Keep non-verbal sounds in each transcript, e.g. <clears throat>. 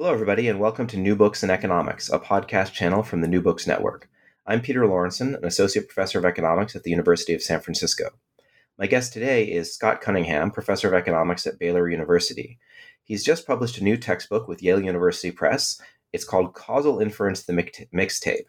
Hello, everybody, and welcome to New Books in Economics, a podcast channel from the New Books Network. I'm Peter Lorentzen, an associate professor of economics at the University of San Francisco. My guest today is Scott Cunningham, professor of economics at Baylor University. He's just published a new textbook with Yale University Press. It's called Causal Inference the Mixtape.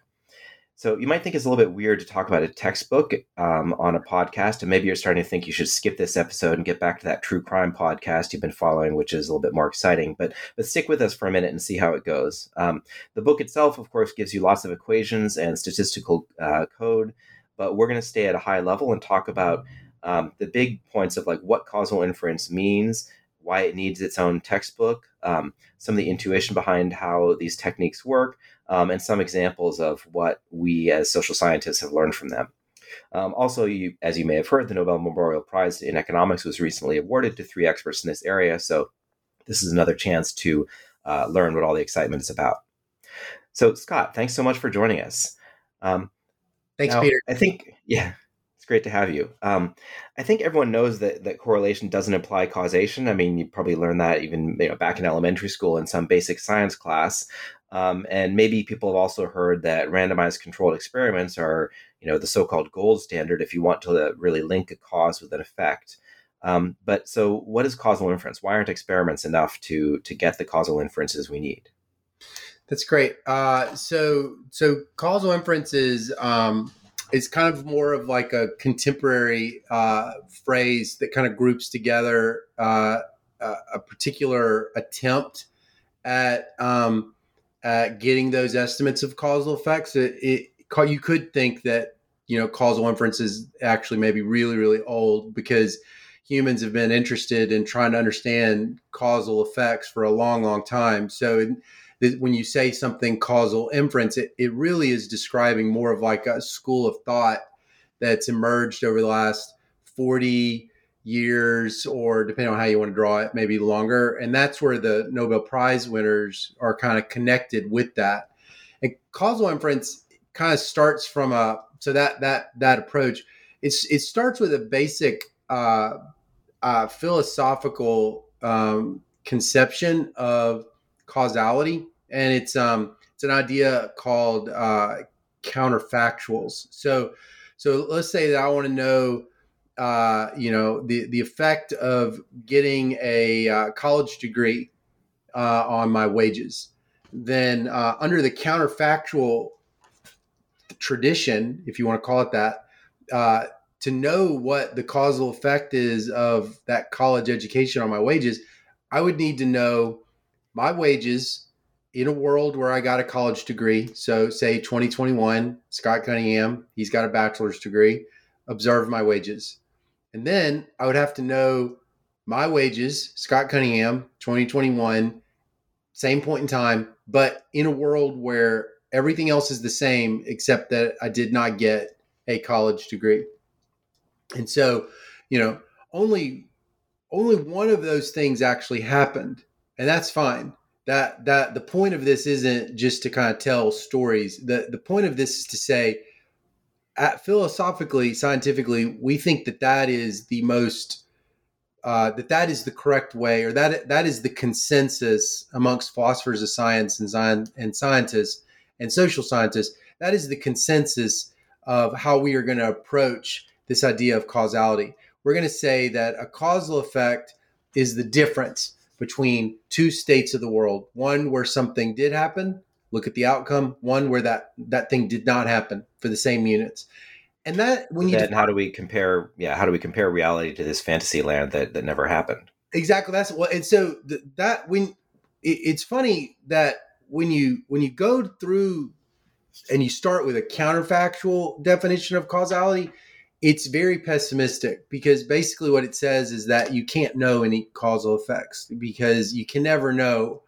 So you might think it's a little bit weird to talk about a textbook um, on a podcast, and maybe you're starting to think you should skip this episode and get back to that true crime podcast you've been following, which is a little bit more exciting. But but stick with us for a minute and see how it goes. Um, the book itself, of course, gives you lots of equations and statistical uh, code, but we're going to stay at a high level and talk about um, the big points of like what causal inference means, why it needs its own textbook, um, some of the intuition behind how these techniques work, um, and some examples of what we as social scientists have learned from them. Um, also, you, as you may have heard, the Nobel Memorial Prize in Economics was recently awarded to three experts in this area. So, this is another chance to uh, learn what all the excitement is about. So, Scott, thanks so much for joining us. Um, thanks, now, Peter. I think, yeah, it's great to have you. Um, I think everyone knows that that correlation doesn't imply causation. I mean, you probably learned that even you know, back in elementary school in some basic science class. Um, and maybe people have also heard that randomized controlled experiments are, you know, the so-called gold standard if you want to really link a cause with an effect. Um, but so, what is causal inference? Why aren't experiments enough to to get the causal inferences we need? That's great. Uh, so, so causal inference is um, is kind of more of like a contemporary uh, phrase that kind of groups together uh, a, a particular attempt at um, at getting those estimates of causal effects. It, it you could think that you know causal inference is actually maybe really really old because humans have been interested in trying to understand causal effects for a long long time. So when you say something causal inference, it, it really is describing more of like a school of thought that's emerged over the last 40 years or depending on how you want to draw it maybe longer. And that's where the nobel prize winners are kind of connected with that. And causal inference kind of starts from a so that that that approach. It's it starts with a basic uh, uh, philosophical um, conception of causality. And it's um it's an idea called uh, counterfactuals. So so let's say that i want to know uh, you know the the effect of getting a uh, college degree uh, on my wages, then uh, under the counterfactual tradition, if you want to call it that, uh, to know what the causal effect is of that college education on my wages, I would need to know my wages in a world where I got a college degree. So, say 2021, Scott Cunningham, he's got a bachelor's degree. Observe my wages and then I would have to know my wages, Scott Cunningham, 2021, same point in time, but in a world where everything else is the same except that I did not get a college degree. And so, you know, only only one of those things actually happened, and that's fine. That that the point of this isn't just to kind of tell stories. The the point of this is to say at, philosophically, scientifically, we think that that is the most uh, that that is the correct way, or that that is the consensus amongst philosophers of science and, and scientists and social scientists. That is the consensus of how we are going to approach this idea of causality. We're going to say that a causal effect is the difference between two states of the world one where something did happen look at the outcome one where that that thing did not happen for the same units. And that when you then how do we compare yeah how do we compare reality to this fantasy land that, that never happened? Exactly that's what and so th- that when it, it's funny that when you when you go through and you start with a counterfactual definition of causality it's very pessimistic because basically what it says is that you can't know any causal effects because you can never know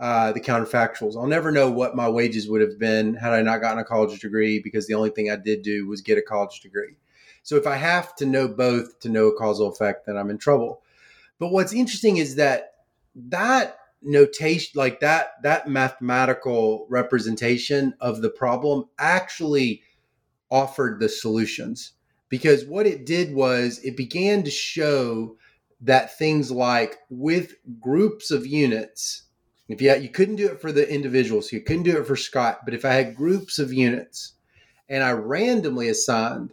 uh, the counterfactuals. I'll never know what my wages would have been had I not gotten a college degree because the only thing I did do was get a college degree. So if I have to know both to know a causal effect, then I'm in trouble. But what's interesting is that that notation, like that, that mathematical representation of the problem actually offered the solutions because what it did was it began to show that things like with groups of units if you, you couldn't do it for the individuals, you couldn't do it for Scott, but if I had groups of units and I randomly assigned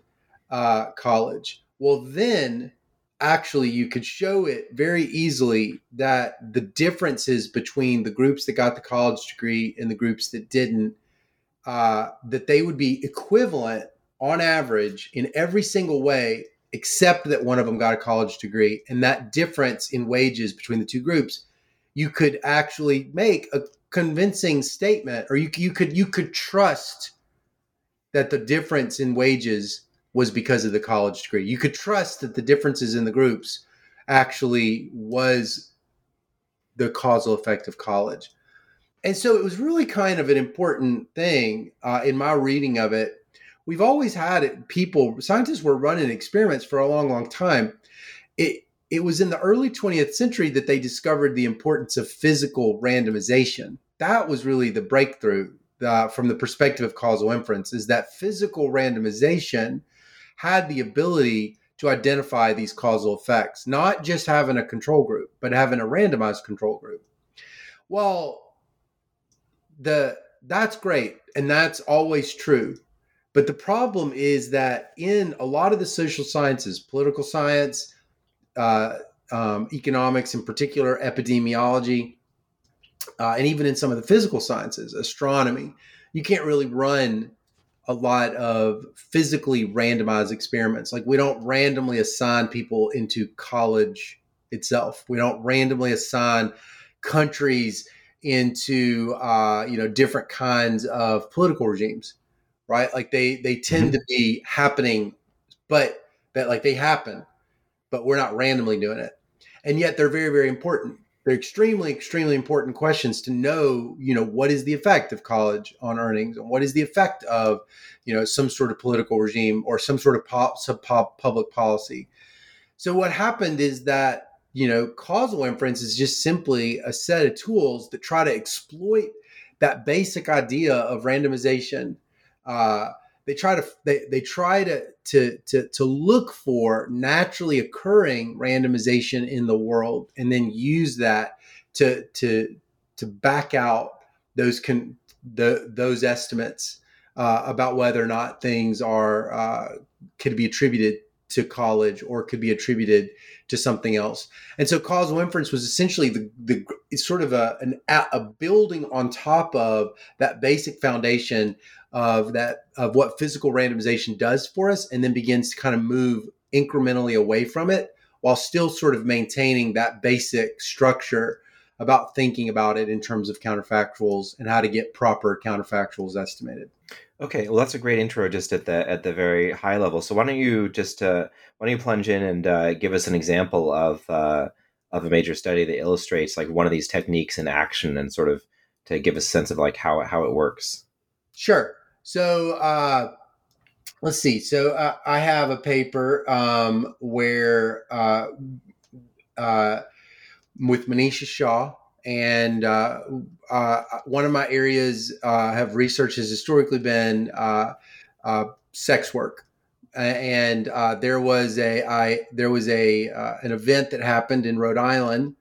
uh, college, well, then actually you could show it very easily that the differences between the groups that got the college degree and the groups that didn't, uh, that they would be equivalent on average in every single way, except that one of them got a college degree. And that difference in wages between the two groups you could actually make a convincing statement or you, you could you could trust that the difference in wages was because of the college degree. You could trust that the differences in the groups actually was the causal effect of college. And so it was really kind of an important thing uh, in my reading of it. We've always had it people scientists were running experiments for a long long time. It it was in the early 20th century that they discovered the importance of physical randomization. That was really the breakthrough uh, from the perspective of causal inference is that physical randomization had the ability to identify these causal effects, not just having a control group, but having a randomized control group. Well, the that's great and that's always true. But the problem is that in a lot of the social sciences, political science, uh, um, economics, in particular epidemiology, uh, and even in some of the physical sciences, astronomy, you can't really run a lot of physically randomized experiments. Like we don't randomly assign people into college itself. We don't randomly assign countries into uh, you know different kinds of political regimes, right? Like they they tend mm-hmm. to be happening, but that like they happen but we're not randomly doing it. And yet they're very, very important. They're extremely, extremely important questions to know, you know, what is the effect of college on earnings and what is the effect of, you know, some sort of political regime or some sort of pop, sub pop public policy. So what happened is that, you know, causal inference is just simply a set of tools that try to exploit that basic idea of randomization uh, they try to they, they try to, to to to look for naturally occurring randomization in the world and then use that to to to back out those con, the those estimates uh, about whether or not things are uh, could be attributed to college or could be attributed to something else. And so causal inference was essentially the, the sort of a, an, a building on top of that basic foundation of that of what physical randomization does for us and then begins to kind of move incrementally away from it while still sort of maintaining that basic structure about thinking about it in terms of counterfactuals and how to get proper counterfactuals estimated. Okay, well, that's a great intro just at the at the very high level. So why don't you just uh, why don't you plunge in and uh, give us an example of uh, of a major study that illustrates like one of these techniques in action and sort of to give a sense of like how how it works. Sure. So uh, let's see. So uh, I have a paper um, where uh, uh, with Manisha Shah, and uh, uh, one of my areas uh, have research has historically been uh, uh, sex work. And uh, there was a I there was a an event that happened in Rhode Island.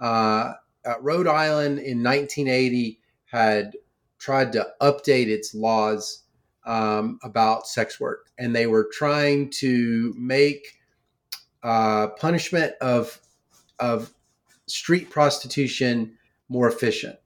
Rhode Island in 1980 had tried to update its laws um, about sex work, and they were trying to make punishment of of street prostitution more efficient.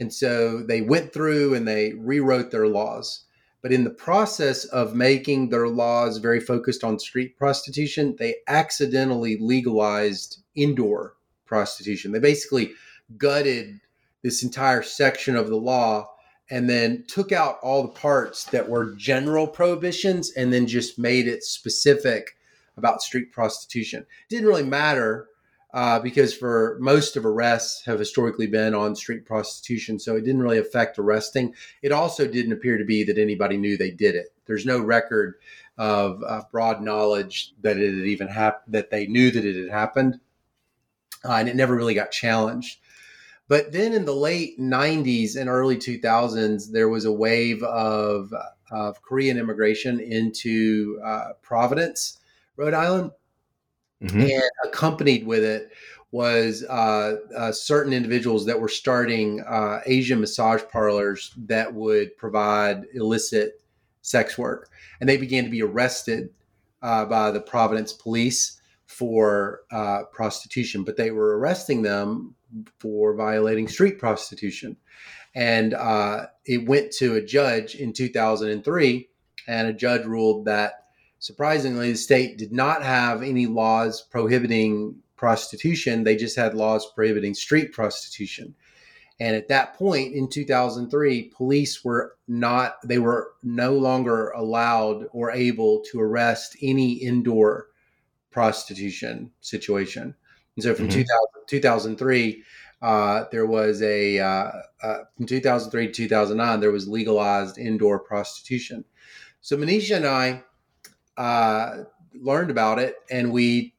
And so they went through and they rewrote their laws. But in the process of making their laws very focused on street prostitution, they accidentally legalized indoor prostitution. They basically gutted this entire section of the law and then took out all the parts that were general prohibitions and then just made it specific about street prostitution. Didn't really matter uh, because for most of arrests have historically been on street prostitution, so it didn't really affect arresting. It also didn't appear to be that anybody knew they did it. There's no record of uh, broad knowledge that it had even happened, that they knew that it had happened, uh, and it never really got challenged. But then in the late 90s and early 2000s, there was a wave of, of Korean immigration into uh, Providence, Rhode Island Mm-hmm. And accompanied with it was uh, uh, certain individuals that were starting uh, Asian massage parlors that would provide illicit sex work. And they began to be arrested uh, by the Providence police for uh, prostitution, but they were arresting them for violating street prostitution. And uh, it went to a judge in 2003, and a judge ruled that surprisingly, the state did not have any laws prohibiting prostitution. They just had laws prohibiting street prostitution. And at that point in 2003, police were not, they were no longer allowed or able to arrest any indoor prostitution situation. And so from mm-hmm. 2000, 2003, uh, there was a, uh, uh, from 2003 to 2009, there was legalized indoor prostitution. So Manisha and I uh, learned about it and we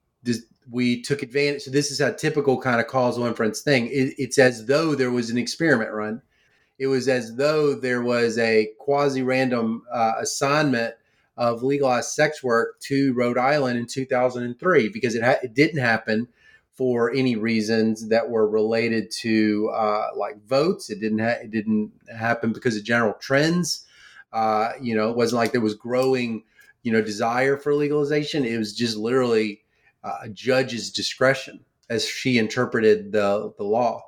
we took advantage. So this is a typical kind of causal inference thing. It, it's as though there was an experiment run. It was as though there was a quasi random uh, assignment of legalized sex work to Rhode Island in 2003 because it, ha- it didn't happen for any reasons that were related to uh, like votes. It didn't ha- it didn't happen because of general trends. Uh, you know, it wasn't like there was growing you know desire for legalization. It was just literally uh, a judge's discretion as she interpreted the the law.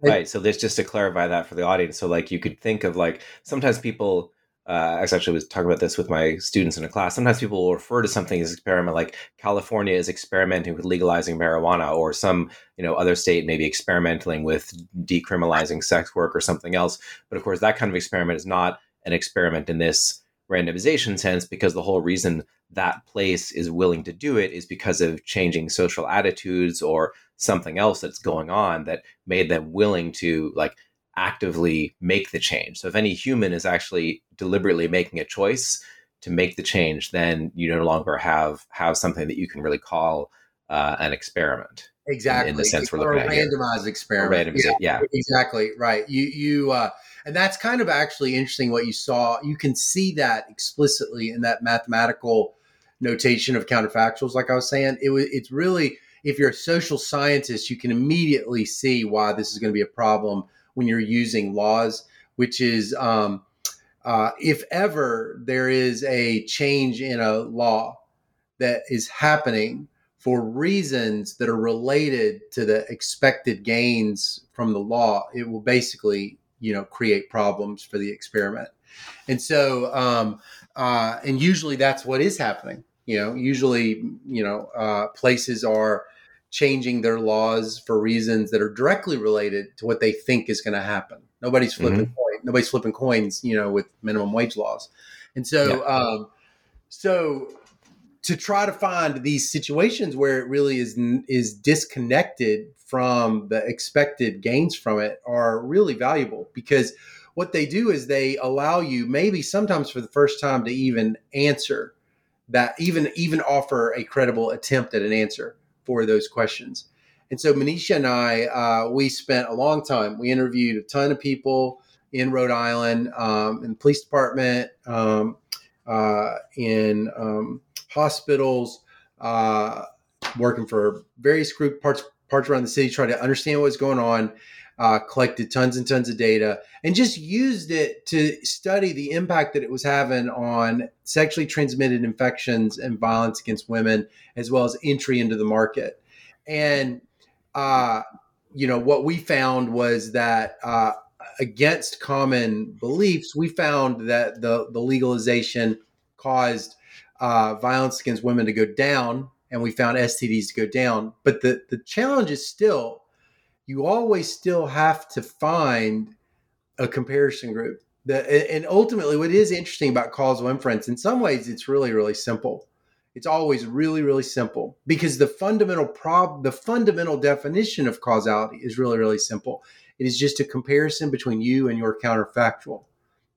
Right. So this just to clarify that for the audience. So like you could think of like sometimes people uh, I actually was talking about this with my students in a class. Sometimes people will refer to something as experiment, like California is experimenting with legalizing marijuana, or some you know other state maybe experimenting with decriminalizing sex work or something else. But of course, that kind of experiment is not an experiment in this randomization sense because the whole reason that place is willing to do it is because of changing social attitudes or something else that's going on that made them willing to like actively make the change. So if any human is actually deliberately making a choice to make the change, then you no longer have have something that you can really call uh, an experiment. Exactly. In, in the sense we're looking a at randomized here. experiment. yeah, yeah, Exactly. Right. You you uh, and that's kind of actually interesting what you saw. You can see that explicitly in that mathematical notation of counterfactuals. Like I was saying, it was it's really if you're a social scientist, you can immediately see why this is going to be a problem when you're using laws, which is um, uh, if ever there is a change in a law that is happening for reasons that are related to the expected gains from the law, it will basically you know create problems for the experiment and so um, uh, and usually that's what is happening you know usually you know uh, places are changing their laws for reasons that are directly related to what they think is going to happen nobody's flipping mm-hmm. coin, nobody's flipping coins you know with minimum wage laws and so yeah. um, so to try to find these situations where it really is is disconnected from the expected gains from it are really valuable because what they do is they allow you maybe sometimes for the first time to even answer that even even offer a credible attempt at an answer for those questions. And so manisha and i uh, we spent a long time. We interviewed a ton of people in rhode island um, in the police department um, uh, in um, hospitals uh, working for various group parts parts around the city, tried to understand what's going on, uh, collected tons and tons of data, and just used it to study the impact that it was having on sexually transmitted infections and violence against women, as well as entry into the market. And uh, you know, what we found was that uh, against common beliefs, we found that the the legalization caused uh, violence against women to go down, and we found STDs to go down. But the the challenge is still, you always still have to find a comparison group. The, and ultimately, what is interesting about causal inference, in some ways, it's really really simple. It's always really really simple because the fundamental prob the fundamental definition of causality is really really simple. It is just a comparison between you and your counterfactual.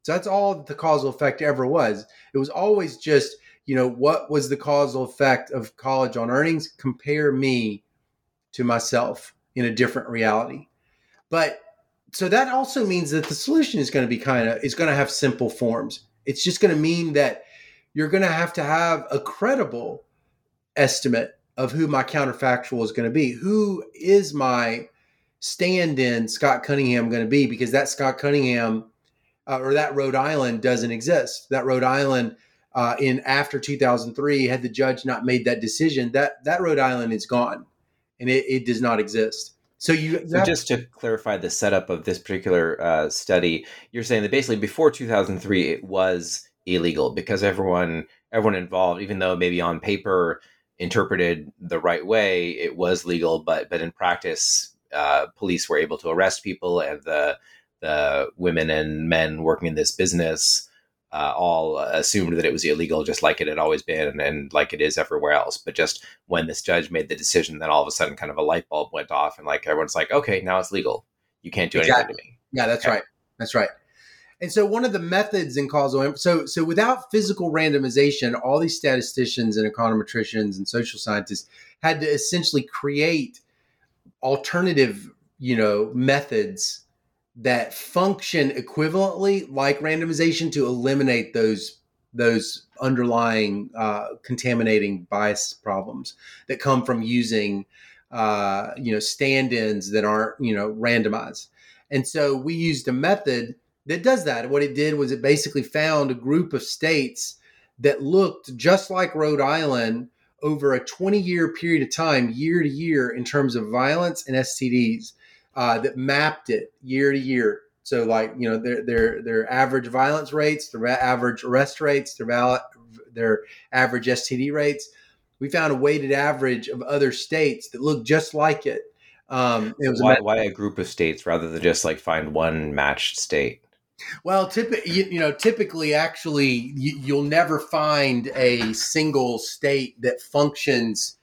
So that's all the causal effect ever was. It was always just, you know, what was the causal effect of college on earnings? Compare me to myself in a different reality. But so that also means that the solution is going to be kind of is going to have simple forms. It's just going to mean that you're going to have to have a credible estimate of who my counterfactual is going to be. Who is my stand in Scott Cunningham going to be? Because that Scott Cunningham uh, or that Rhode Island doesn't exist. That Rhode Island uh, in after 2003, had the judge not made that decision, that that Rhode Island is gone, and it, it does not exist. So you, so just to clarify the setup of this particular uh, study, you're saying that basically before 2003 it was illegal because everyone everyone involved, even though maybe on paper interpreted the right way, it was legal, but but in practice, uh, police were able to arrest people, and the the women and men working in this business uh, all assumed that it was illegal, just like it had always been, and, and, like it is everywhere else. But just when this judge made the decision, then all of a sudden, kind of a light bulb went off, and like everyone's like, "Okay, now it's legal. You can't do exactly. anything to me." Yeah, that's okay. right. That's right. And so one of the methods in causal so so without physical randomization, all these statisticians and econometricians and social scientists had to essentially create alternative, you know, methods that function equivalently like randomization to eliminate those those underlying uh, contaminating bias problems that come from using uh, you know stand-ins that aren't you know randomized. And so we used a method that does that. What it did was it basically found a group of states that looked just like rhode island over a 20 year period of time year to year in terms of violence and stds uh, that mapped it year to year. So, like you know, their their their average violence rates, their average arrest rates, their val- their average STD rates. We found a weighted average of other states that looked just like it. Um, it was why, a, why a group of states rather than just like find one matched state. Well, typically, you, you, know, typically, actually, you, will never find a single state that functions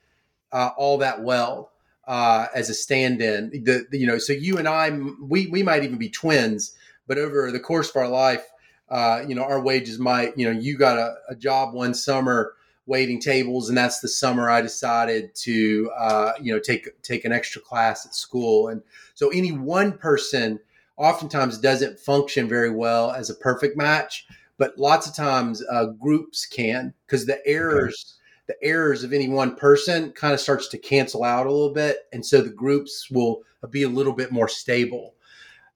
uh, all that well uh, as a stand-in. The, the, you know, so you and I, we we might even be twins, but over the course of our life, uh, you know, our wages might, you know, you got a, a, job one summer waiting tables, and that's the summer I decided to, uh, you know, take take an extra class at school, and so any one person oftentimes doesn't function very well as a perfect match but lots of times uh, groups can because the errors the errors of any one person kind of starts to cancel out a little bit and so the groups will be a little bit more stable.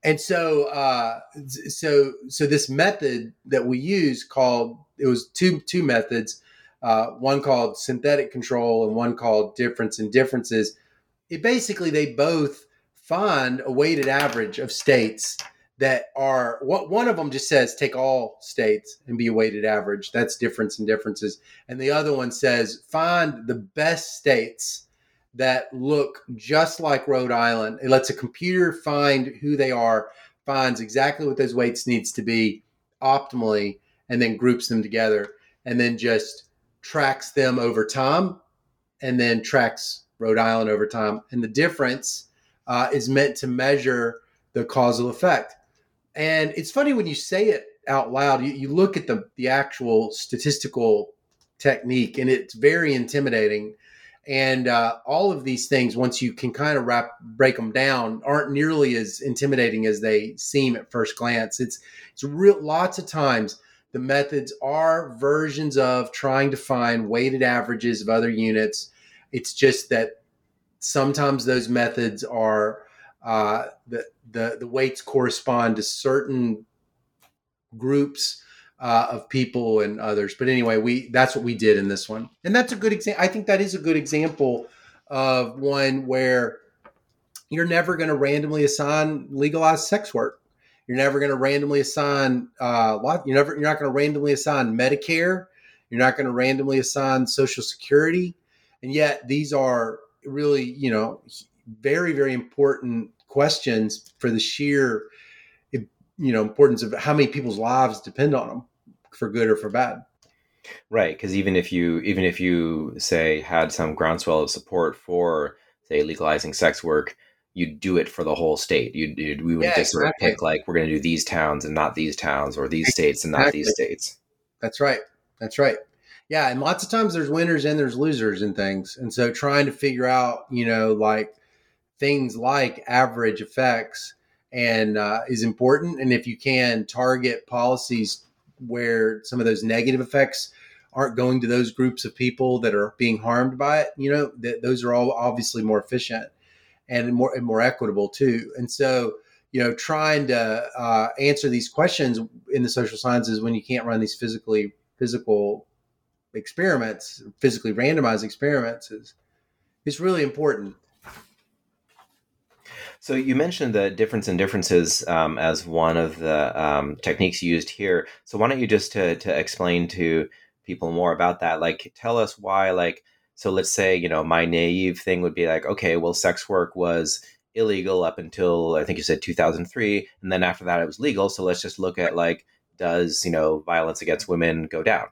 And so uh, so so this method that we use called it was two two methods uh, one called synthetic control and one called difference in differences. It basically they both find a weighted average of states that are what one of them just says take all states and be a weighted average. That's difference and differences. And the other one says find the best states that look just like Rhode Island. It lets a computer find who they are, finds exactly what those weights needs to be optimally, and then groups them together, and then just tracks them over time, and then tracks Rhode Island over time. And the difference uh, is meant to measure the causal effect. And it's funny when you say it out loud, you, you look at the, the actual statistical technique and it's very intimidating. And uh, all of these things, once you can kind of wrap, break them down, aren't nearly as intimidating as they seem at first glance. It's it's real. Lots of times, the methods are versions of trying to find weighted averages of other units. It's just that sometimes those methods are uh, the, the, the weights correspond to certain groups uh, of people and others. But anyway, we that's what we did in this one, and that's a good example. I think that is a good example of one where you're never going to randomly assign legalized sex work. You're never going to randomly assign uh, you're never you're not going to randomly assign Medicare. You're not going to randomly assign Social Security, and yet these are really you know very very important questions for the sheer you know importance of how many people's lives depend on them for good or for bad. Right, because even if you even if you say had some groundswell of support for say legalizing sex work, you'd do it for the whole state. You'd, you'd we would yeah, just exactly. sort of pick like we're going to do these towns and not these towns, or these states and not these states. That's right. That's right. Yeah, and lots of times there's winners and there's losers and things, and so trying to figure out, you know, like things like average effects and uh, is important. And if you can target policies where some of those negative effects aren't going to those groups of people that are being harmed by it, you know, that those are all obviously more efficient and more and more equitable too. And so, you know, trying to uh, answer these questions in the social sciences when you can't run these physically physical experiments, physically randomized experiments is is really important. So you mentioned the difference in differences um, as one of the um, techniques used here. So why don't you just to to explain to people more about that? Like, tell us why. Like, so let's say you know my naive thing would be like, okay, well, sex work was illegal up until I think you said 2003, and then after that it was legal. So let's just look at like, does you know violence against women go down?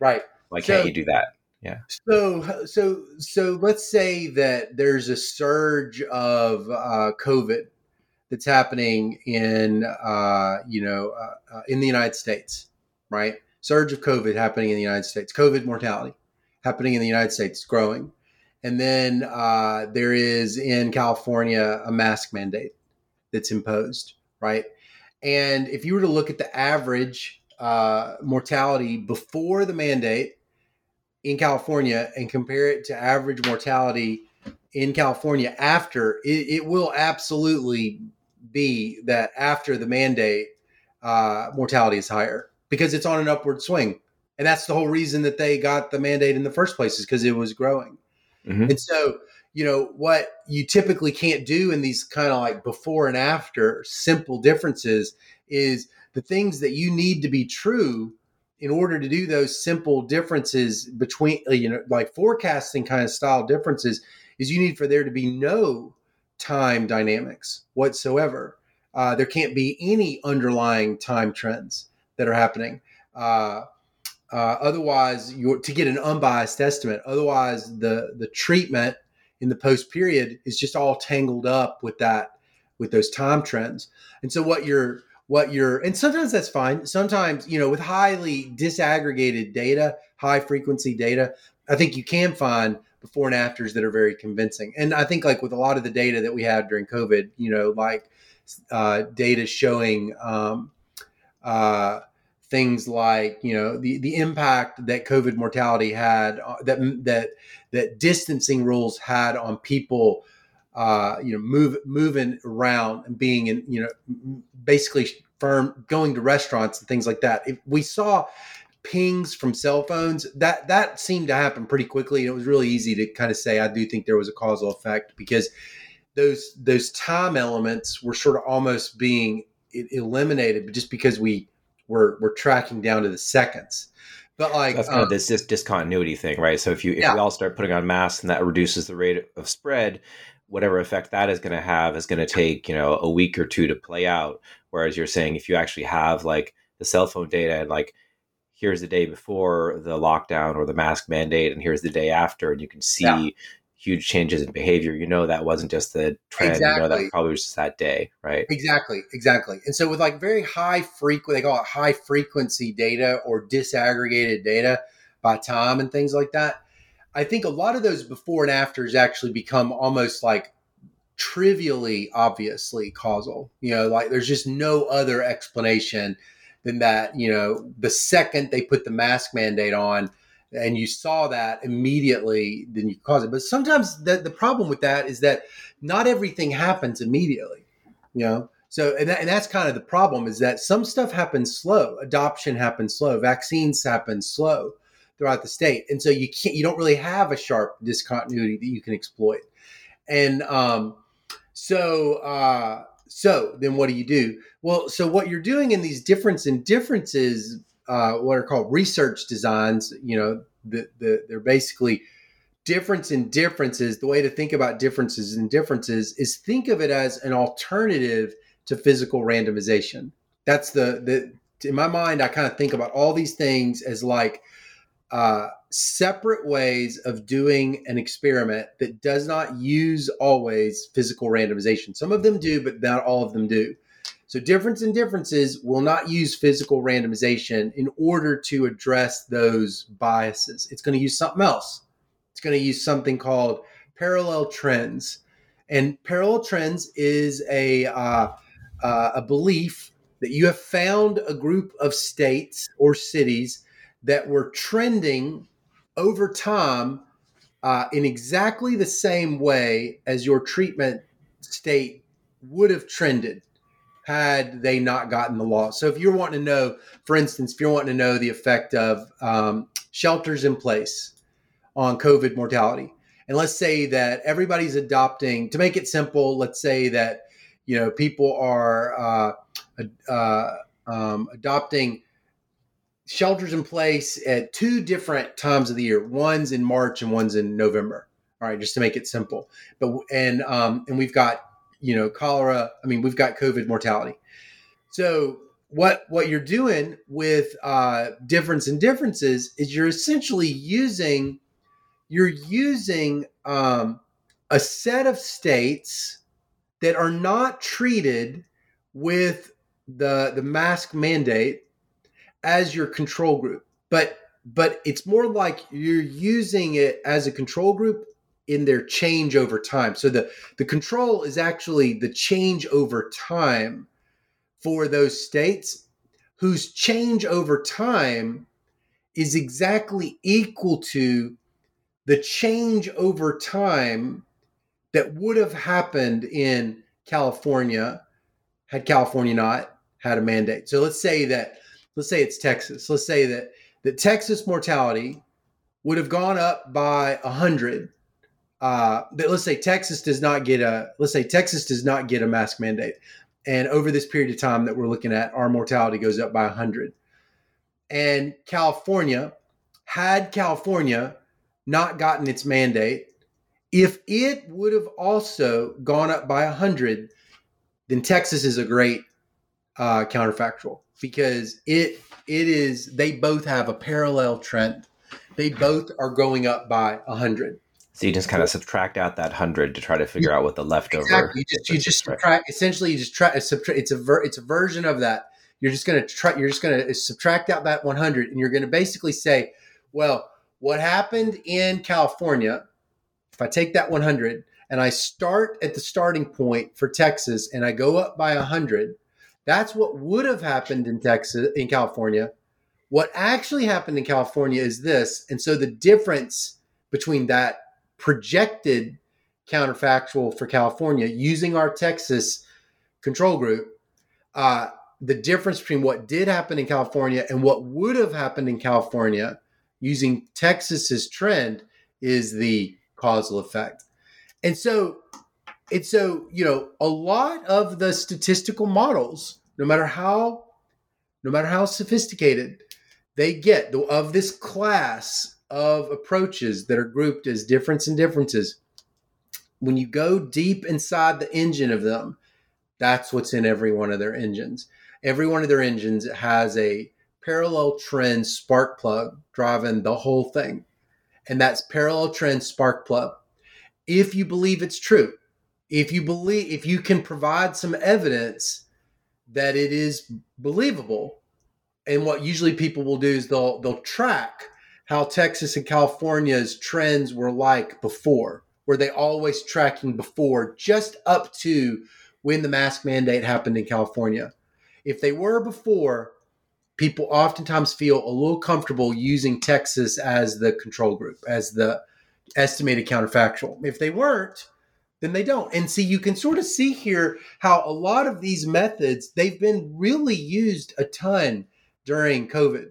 Right. Why can't you do that? Yeah. So so so let's say that there's a surge of uh, COVID that's happening in uh, you know uh, uh, in the United States, right? Surge of COVID happening in the United States. COVID mortality happening in the United States growing, and then uh, there is in California a mask mandate that's imposed, right? And if you were to look at the average uh, mortality before the mandate in California and compare it to average mortality in California after, it, it will absolutely be that after the mandate, uh, mortality is higher because it's on an upward swing. And that's the whole reason that they got the mandate in the first place is because it was growing. Mm-hmm. And so, you know, what you typically can't do in these kind of like before and after simple differences is the things that you need to be true in order to do those simple differences between uh, you know like forecasting kind of style differences is you need for there to be no time dynamics whatsoever. Uh, there can't be any underlying time trends that are happening. Uh, uh, otherwise you to get an unbiased estimate otherwise the the treatment in the post period is just all tangled up with that with those time trends. And so what you're what you're and sometimes that's fine. Sometimes you know with highly disaggregated data high frequency data i think you can find before and afters that are very convincing. And i think like with a lot of the data that we had during covid you know like uh, data showing um, uh, things like you know the the impact that covid mortality had uh, that that that distancing rules had on people uh, you know, move moving around and being in, you know, basically firm going to restaurants and things like that. If we saw pings from cell phones, that that seemed to happen pretty quickly. And it was really easy to kind of say, I do think there was a causal effect because those those time elements were sort of almost being eliminated, just because we were were tracking down to the seconds. But like that's kind um, of this, this discontinuity thing, right? So if you if yeah. we all start putting on masks and that reduces the rate of spread, whatever effect that is going to have is going to take you know a week or two to play out whereas you're saying if you actually have like the cell phone data and like here's the day before the lockdown or the mask mandate and here's the day after and you can see yeah. huge changes in behavior you know that wasn't just the trend exactly. you know that probably was just that day right exactly exactly and so with like very high frequency they call it high frequency data or disaggregated data by time and things like that I think a lot of those before and afters actually become almost like trivially obviously causal. You know, like there's just no other explanation than that, you know, the second they put the mask mandate on and you saw that immediately, then you cause it. But sometimes the, the problem with that is that not everything happens immediately, you know. So, and, that, and that's kind of the problem is that some stuff happens slow. Adoption happens slow. Vaccines happen slow throughout the state, and so you can't you don't really have a sharp discontinuity that you can exploit. And um, So, uh, so then what do you do? Well, so what you're doing in these difference in differences, uh, what are called research designs, you know, the, the, they're basically difference in differences. The way to think about differences and differences is think of it as an alternative to physical randomization. That's the, the, in my mind, I kind of think about all these things as like, uh, separate ways of doing an experiment that does not use always physical randomization. Some of them do, but not all of them do. So, difference in differences will not use physical randomization in order to address those biases. It's going to use something else. It's going to use something called parallel trends. And parallel trends is a, uh, uh, a belief that you have found a group of states or cities that were trending over time uh, in exactly the same way as your treatment state would have trended had they not gotten the law. So if you're wanting to know, for instance, if you're wanting to know the effect of um, shelters in place on COVID mortality, and let's say that everybody's adopting, to make it simple, let's say that you know people are uh, uh, um, adopting shelters in place at two different times of the year. One's in March and one's in November. All right, just to make it simple. But and um, and we've got you know cholera. I mean, we've got COVID mortality. So what what you're doing with uh, difference and differences is you're essentially using you're using um, a set of states that are not treated with the the mask mandate as your control group. But but it's more like you're using it as a control group in their change over time. So the the control is actually the change over time for those states whose change over time is exactly equal to the change over time that would have happened in California had California not had a mandate. So let's say that let's say it's Texas. Let's say that that Texas mortality would have gone up by a hundred. Uh, but let's say Texas does not get a let's say Texas does not get a mask mandate, and over this period of time that we're looking at, our mortality goes up by hundred. And California, had California not gotten its mandate, if it would have also gone up by a hundred, then Texas is a great uh, counterfactual because it it is they both have a parallel trend. They both are going up by a hundred. So you just kind of subtract out that hundred to try to figure yeah. out what the leftover. Exactly. You just you just subtract. Essentially, you just try. subtract. It's a ver, it's a version of that. You're just going to try. You're just going to uh, subtract out that 100, and you're going to basically say, well, what happened in California? If I take that 100 and I start at the starting point for Texas, and I go up by a 100, that's what would have happened in Texas, in California. What actually happened in California is this. And so the difference between that projected counterfactual for California using our Texas control group, uh, the difference between what did happen in California and what would have happened in California using Texas's trend is the causal effect. And so and so, you know, a lot of the statistical models, no matter how, no matter how sophisticated they get of this class of approaches that are grouped as difference and differences, when you go deep inside the engine of them, that's what's in every one of their engines. Every one of their engines has a parallel trend spark plug driving the whole thing. And that's parallel trend spark plug. If you believe it's true, if you believe if you can provide some evidence that it is believable and what usually people will do is they'll they'll track how Texas and California's trends were like before were they always tracking before just up to when the mask mandate happened in California. If they were before people oftentimes feel a little comfortable using Texas as the control group as the estimated counterfactual. If they weren't then they don't. And see, you can sort of see here how a lot of these methods they've been really used a ton during COVID.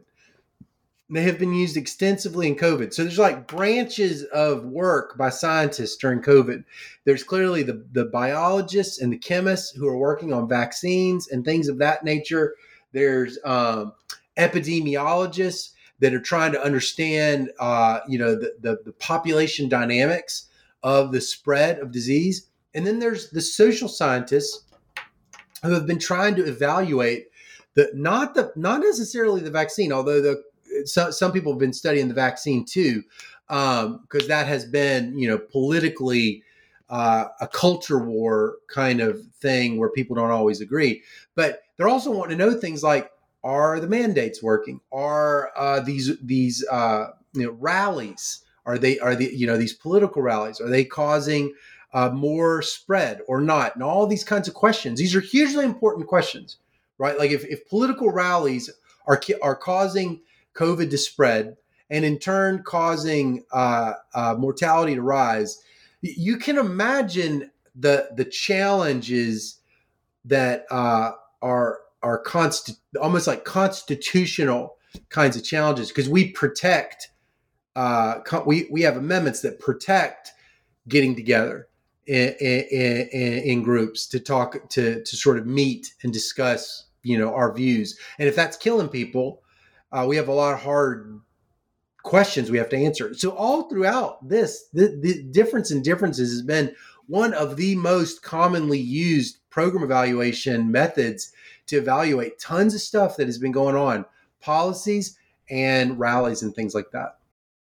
they have been used extensively in COVID. So there's like branches of work by scientists during COVID. There's clearly the, the biologists and the chemists who are working on vaccines and things of that nature. There's um, epidemiologists that are trying to understand, uh, you know, the, the, the population dynamics of the spread of disease. And then there's the social scientists who have been trying to evaluate the not the not necessarily the vaccine, although the some, some people have been studying the vaccine too, because um, that has been, you know, politically uh, a culture war kind of thing where people don't always agree. But they're also wanting to know things like, are the mandates working? Are uh, these these uh, you know, rallies? Are they are the you know these political rallies? Are they causing uh, more spread or not? And all these kinds of questions. These are hugely important questions, right? Like if, if political rallies are are causing COVID to spread and in turn causing uh, uh, mortality to rise, you can imagine the the challenges that uh, are are constant, almost like constitutional kinds of challenges because we protect. Uh, we we have amendments that protect getting together in, in, in, groups to talk to to sort of meet and discuss you know our views and if that's killing people uh, we have a lot of hard questions we have to answer. So all throughout this, the, the difference in differences has been one of the most commonly used program evaluation methods to evaluate tons of stuff that has been going on, policies and rallies and things like that.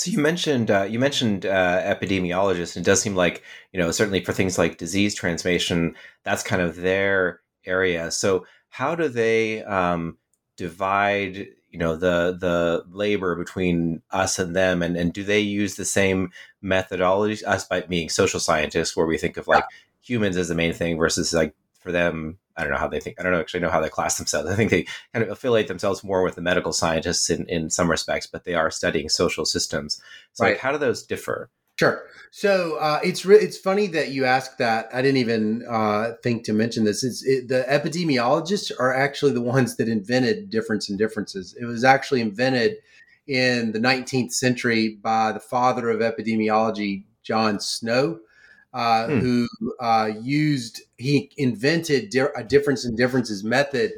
So you mentioned uh, you mentioned uh, epidemiologists, and it does seem like you know certainly for things like disease transmission, that's kind of their area. So how do they um, divide you know the the labor between us and them and, and do they use the same methodologies us by being social scientists where we think of like humans as the main thing versus like for them i don't know how they think i don't actually know how they class themselves i think they kind of affiliate themselves more with the medical scientists in, in some respects but they are studying social systems so right. like how do those differ Sure. So uh, it's re- it's funny that you asked that. I didn't even uh, think to mention this. It's it, the epidemiologists are actually the ones that invented difference in differences. It was actually invented in the 19th century by the father of epidemiology, John Snow, uh, hmm. who uh, used he invented di- a difference in differences method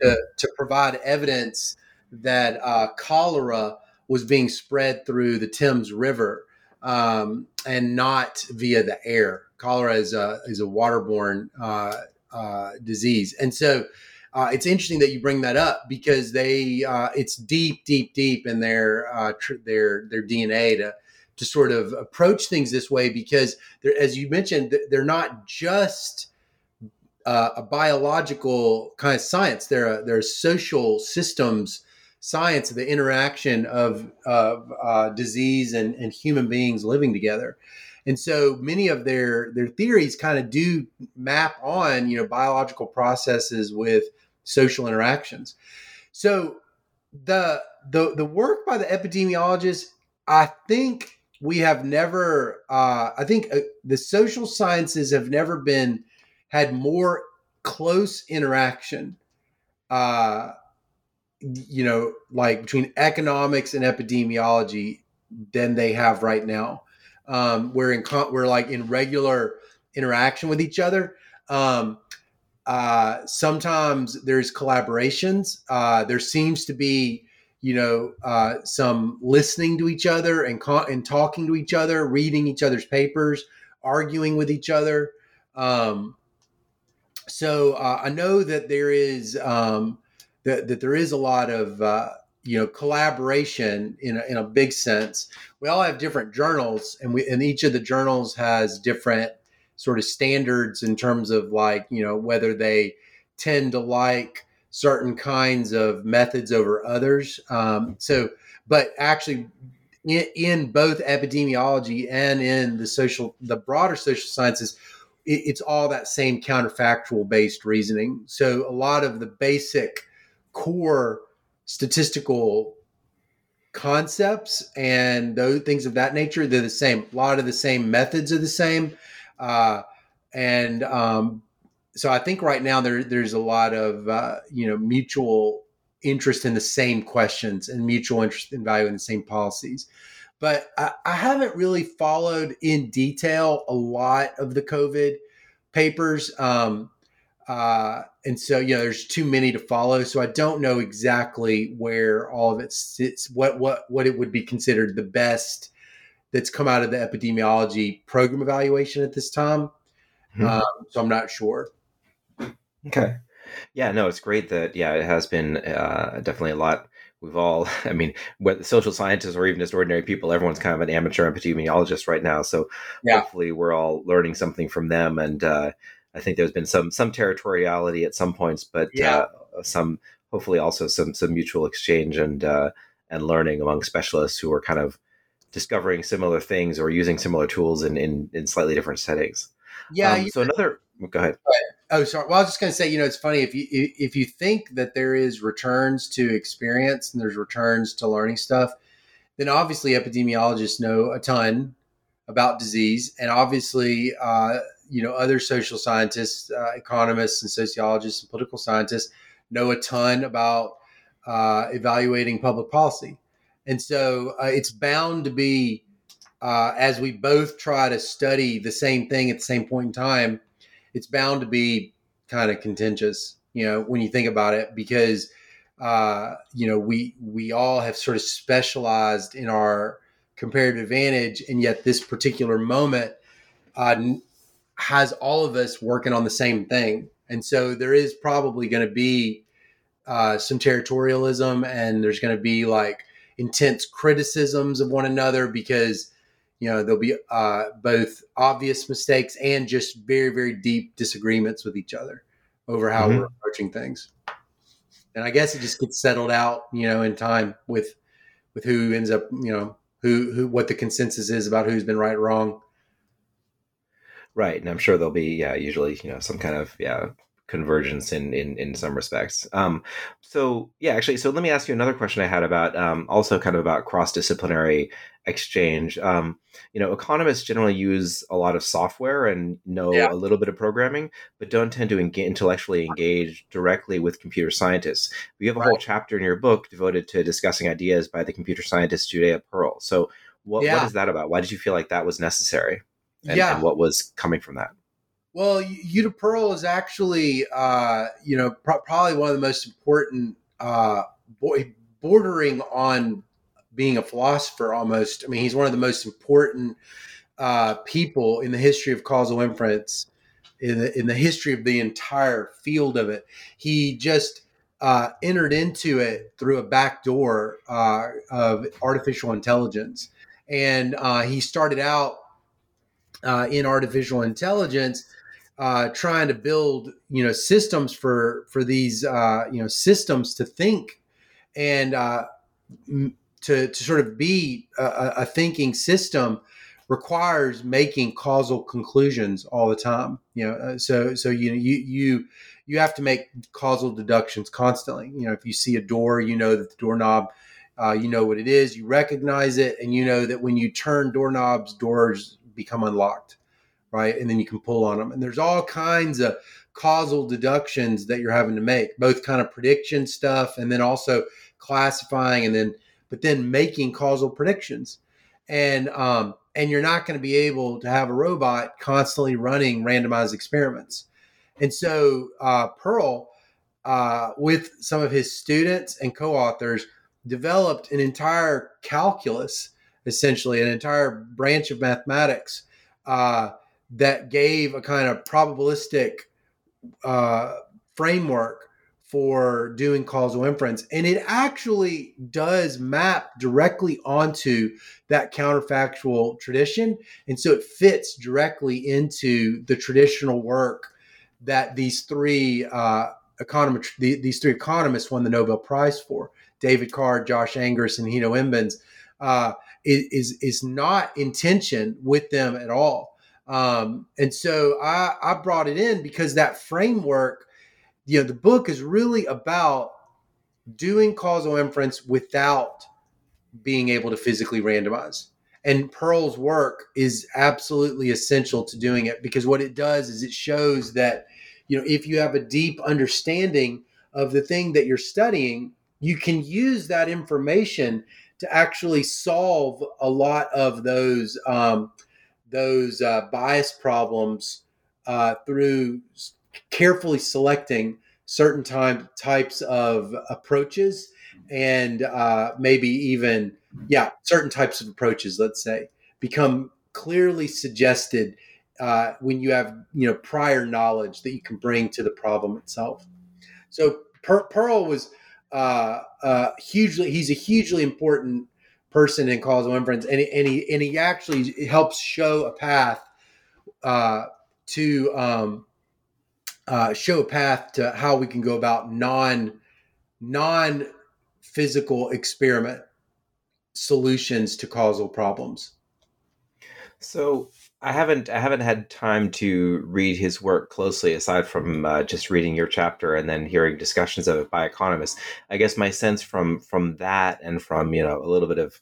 to to provide evidence that uh, cholera was being spread through the Thames River um, and not via the air. Cholera is a is a waterborne uh, uh, disease, and so uh, it's interesting that you bring that up because they uh, it's deep, deep, deep in their uh, tr- their their DNA to to sort of approach things this way because as you mentioned, they're not just uh, a biological kind of science. They're a, they're social systems science of the interaction of, of uh, disease and, and human beings living together. And so many of their their theories kind of do map on you know biological processes with social interactions. So the the the work by the epidemiologists, I think we have never. Uh, I think uh, the social sciences have never been had more close interaction uh, you know, like between economics and epidemiology than they have right now. Um, we're in we're like in regular interaction with each other. Um, uh, sometimes there's collaborations. Uh, there seems to be, you know, uh, some listening to each other and and talking to each other, reading each other's papers, arguing with each other. Um, so uh, I know that there is um, that, that there is a lot of uh, you know collaboration in a, in a big sense. We all have different journals, and we and each of the journals has different sort of standards in terms of like you know whether they tend to like certain kinds of methods over others. Um, so, but actually in, in both epidemiology and in the social, the broader social sciences, it, it's all that same counterfactual based reasoning. So a lot of the basic core statistical concepts and those things of that nature, they're the same. A lot of the same methods are the same. Uh, and um, so I think right now there, there's a lot of, uh, you know, mutual interest in the same questions and mutual interest in valuing the same policies. But I, I haven't really followed in detail a lot of the COVID papers. Um, uh, and so, you know, there's too many to follow. So I don't know exactly where all of it sits, what, what, what it would be considered the best that's come out of the epidemiology program evaluation at this time. Mm-hmm. Um, so I'm not sure. Okay. Yeah, no, it's great that yeah, it has been uh, definitely a lot. We've all, <laughs> I mean, whether social scientists or even just ordinary people, everyone's kind of an amateur epidemiologist right now. So yeah. hopefully, we're all learning something from them. And uh, I think there's been some some territoriality at some points, but yeah. uh, some hopefully also some some mutual exchange and uh, and learning among specialists who are kind of discovering similar things or using similar tools in in, in slightly different settings. Yeah. Um, so another, go ahead. Oh, sorry. Well, I was just going to say, you know, it's funny if you if you think that there is returns to experience and there's returns to learning stuff, then obviously epidemiologists know a ton about disease, and obviously, uh, you know, other social scientists, uh, economists, and sociologists and political scientists know a ton about uh, evaluating public policy, and so uh, it's bound to be uh, as we both try to study the same thing at the same point in time it's bound to be kind of contentious, you know, when you think about it, because uh, you know we we all have sort of specialized in our comparative advantage, and yet this particular moment uh, has all of us working on the same thing, and so there is probably going to be uh, some territorialism, and there's going to be like intense criticisms of one another because you know there'll be uh, both obvious mistakes and just very very deep disagreements with each other over how mm-hmm. we're approaching things and i guess it just gets settled out you know in time with with who ends up you know who who what the consensus is about who's been right or wrong right and i'm sure there'll be yeah usually you know some kind of yeah convergence in in in some respects. Um, so yeah, actually, so let me ask you another question I had about um, also kind of about cross disciplinary exchange. Um, you know, economists generally use a lot of software and know yeah. a little bit of programming, but don't tend to engage, intellectually engage directly with computer scientists. You have a right. whole chapter in your book devoted to discussing ideas by the computer scientist Judea Pearl. So what, yeah. what is that about? Why did you feel like that was necessary? And, yeah. and what was coming from that? Well, Judea Pearl is actually, uh, you know, pro- probably one of the most important, uh, boy, bordering on being a philosopher almost. I mean, he's one of the most important uh, people in the history of causal inference, in the, in the history of the entire field of it. He just uh, entered into it through a back door uh, of artificial intelligence. And uh, he started out uh, in artificial intelligence uh, trying to build you know systems for for these uh, you know systems to think and uh, to to sort of be a, a, thinking system requires making causal conclusions all the time. You know, uh, so so you you you you have to make causal deductions constantly. You know, if you see a door, you know that the doorknob. Uh, you know what it is, you recognize it, and you know that when you turn doorknobs, doors become unlocked right? And then you can pull on them. And there's all kinds of causal deductions that you're having to make, both kind of prediction stuff and then also classifying and then but then making causal predictions. And um and you're not going to be able to have a robot constantly running randomized experiments. And so uh, Pearl, uh, with some of his students and co-authors, developed an entire calculus, essentially an entire branch of mathematics uh, that gave a kind of probabilistic uh, framework for doing causal inference. And it actually does map directly onto that counterfactual tradition. And so it fits directly into the traditional work that these three uh, econometry, the, these three economists won the Nobel Prize for David Card, Josh Angrist, and Guido Imbens, uh, is is not in tension with them at all. Um, and so I, I brought it in because that framework, you know, the book is really about doing causal inference without being able to physically randomize. And Pearl's work is absolutely essential to doing it because what it does is it shows that, you know, if you have a deep understanding of the thing that you're studying, you can use that information to actually solve a lot of those um, those uh, bias problems uh, through carefully selecting certain time, types of approaches and uh, maybe even yeah certain types of approaches let's say become clearly suggested uh, when you have you know prior knowledge that you can bring to the problem itself. So per- pearl was uh, uh, hugely he's a hugely important person in causal inference and, and he and he actually helps show a path uh, to um, uh, show a path to how we can go about non non physical experiment solutions to causal problems. So I haven't I haven't had time to read his work closely aside from uh, just reading your chapter and then hearing discussions of it by economists. I guess my sense from from that and from you know a little bit of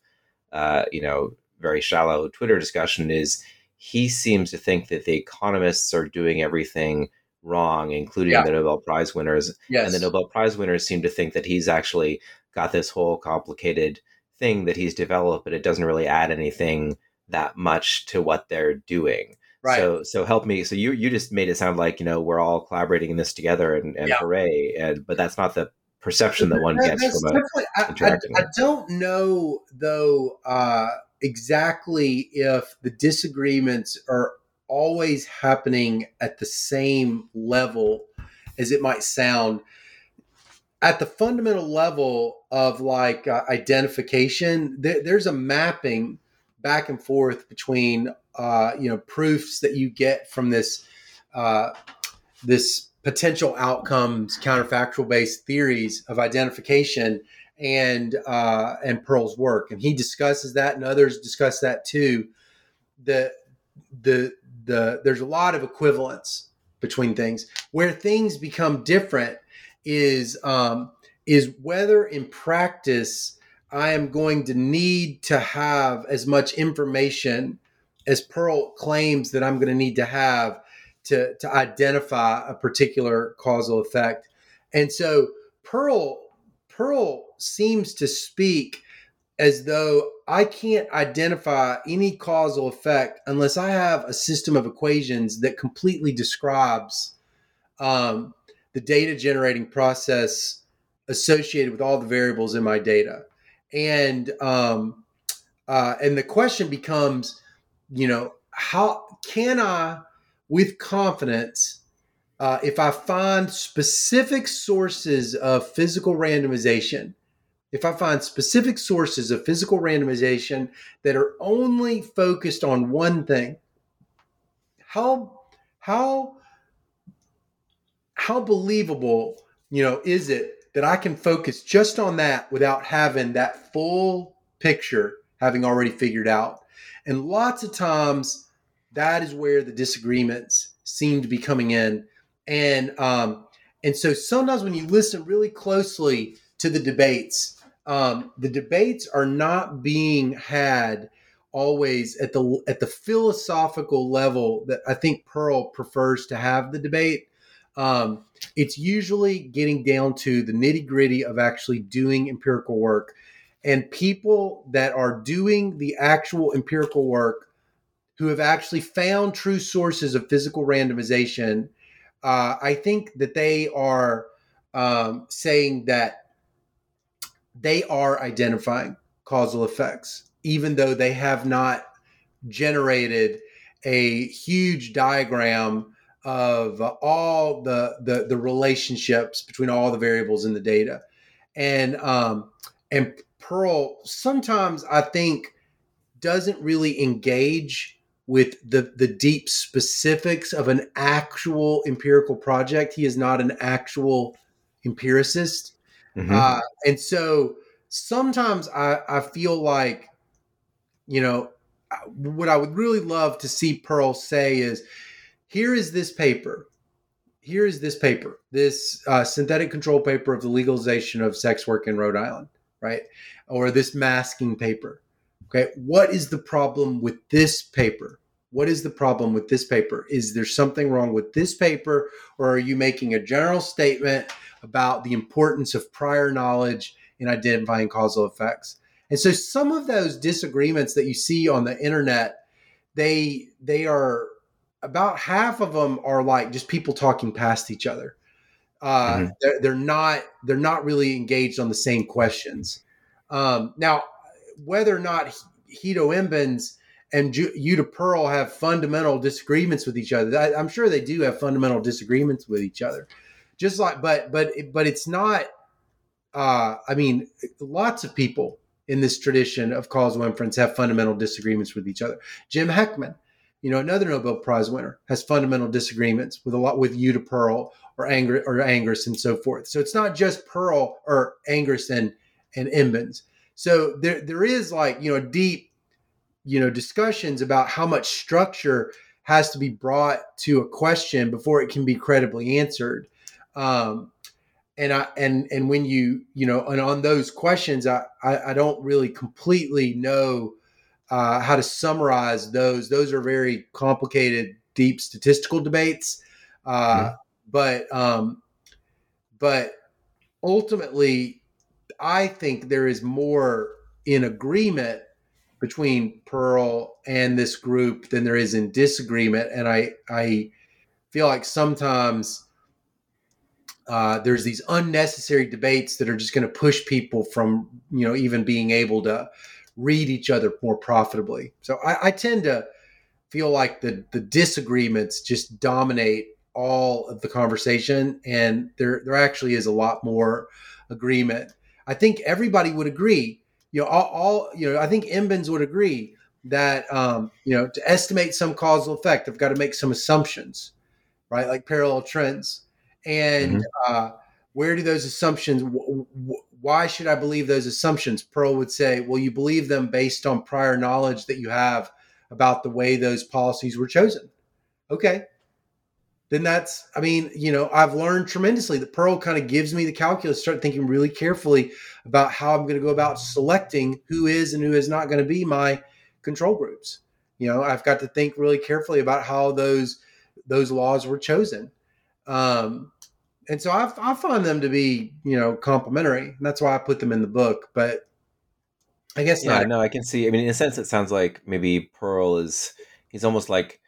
uh, you know very shallow Twitter discussion is he seems to think that the economists are doing everything wrong, including yeah. the Nobel Prize winners. Yes. And the Nobel Prize winners seem to think that he's actually got this whole complicated thing that he's developed, but it doesn't really add anything that much to what they're doing. Right. So so help me. So you you just made it sound like you know we're all collaborating in this together and, and yeah. hooray. And but that's not the perception that one gets from a, interacting. I, I, I, don't know though uh, exactly if the disagreements are always happening at the same level as it might sound at the fundamental level of like uh, identification th- there's a mapping back and forth between uh, you know proofs that you get from this uh, this potential outcomes counterfactual based theories of identification and uh, and Pearl's work. And he discusses that and others discuss that too. The the the there's a lot of equivalence between things. Where things become different is um, is whether in practice I am going to need to have as much information as Pearl claims that I'm going to need to have to, to identify a particular causal effect. And so Pearl Pearl seems to speak as though I can't identify any causal effect unless I have a system of equations that completely describes um, the data generating process associated with all the variables in my data. And um, uh, and the question becomes, you know, how can I, with confidence, uh, if I find specific sources of physical randomization, if I find specific sources of physical randomization that are only focused on one thing, how how how believable, you know, is it that I can focus just on that without having that full picture having already figured out? And lots of times that is where the disagreements seem to be coming in. And um, and so sometimes when you listen really closely to the debates, um, the debates are not being had always at the at the philosophical level that I think Pearl prefers to have the debate. Um, it's usually getting down to the nitty gritty of actually doing empirical work. And people that are doing the actual empirical work who have actually found true sources of physical randomization, uh, I think that they are um, saying that they are identifying causal effects, even though they have not generated a huge diagram of uh, all the, the, the relationships between all the variables in the data, and um, and Pearl sometimes I think doesn't really engage with the the deep specifics of an actual empirical project. He is not an actual empiricist, mm-hmm. uh, and so sometimes I, I feel like, you know, what I would really love to see Pearl say is, here is this paper. Here is this paper, this uh, synthetic control paper of the legalization of sex work in Rhode Island, right? Or this masking paper. Okay. What is the problem with this paper? What is the problem with this paper? Is there something wrong with this paper, or are you making a general statement about the importance of prior knowledge in identifying causal effects? And so some of those disagreements that you see on the internet, they they are about half of them are like just people talking past each other. Uh, mm-hmm. they're, they're, not they're not really engaged on the same questions. Um, now, whether or not Guido Imbens and Judea Pearl have fundamental disagreements with each other, I, I'm sure they do have fundamental disagreements with each other. Just like, but but but it's not. Uh, I mean, lots of people in this tradition of causal inference have fundamental disagreements with each other. Jim Heckman you know, another Nobel Prize winner has fundamental disagreements with a lot with Judea Pearl or Anger or Angrist and so forth. So it's not just Pearl or Angrist and and Imbens. So there there is like you know deep you know discussions about how much structure has to be brought to a question before it can be credibly answered. Um, and I and and when you you know and on those questions, I I, I don't really completely know uh, how to summarize those. Those are very complicated, deep statistical debates. Uh, mm-hmm. But um, but ultimately, I think there is more in agreement between Pearl and this group than there is in disagreement, and I I feel like sometimes. Uh, there's these unnecessary debates that are just going to push people from you know even being able to read each other more profitably. So I, I tend to feel like the the disagreements just dominate all of the conversation, and there there actually is a lot more agreement. I think everybody would agree. You know, all, all you know. I think Imbens would agree that um, you know to estimate some causal effect, I've got to make some assumptions, right? Like parallel trends, and mm-hmm. uh, where do those assumptions? W- w- why should I believe those assumptions? Pearl would say, well, you believe them based on prior knowledge that you have about the way those policies were chosen. Okay. Then that's, I mean, you know, I've learned tremendously that Pearl kind of gives me the calculus, start thinking really carefully about how I'm going to go about selecting who is and who is not going to be my control groups. You know, I've got to think really carefully about how those those laws were chosen. Um, and so I, I find them to be you know complementary that's why i put them in the book. But i guess yeah not. no i can see. I mean in a sense it sounds like maybe pearl is he's almost like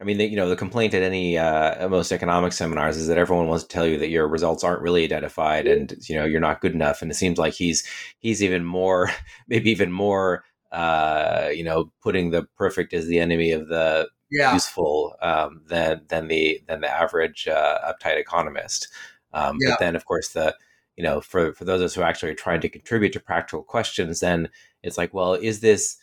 i mean the, you know the complaint at any uh, most economic seminars is that everyone wants to tell you that your results aren't really identified and you know you're not good enough. And it seems like he's he's even more <laughs> maybe even more uh, you know putting the perfect as the enemy of the yeah. useful um, than than the than the average uh, uptight economist. Um, yeah. But then, of course, the you know for for those of us who are actually trying to contribute to practical questions, then it's like, well, is this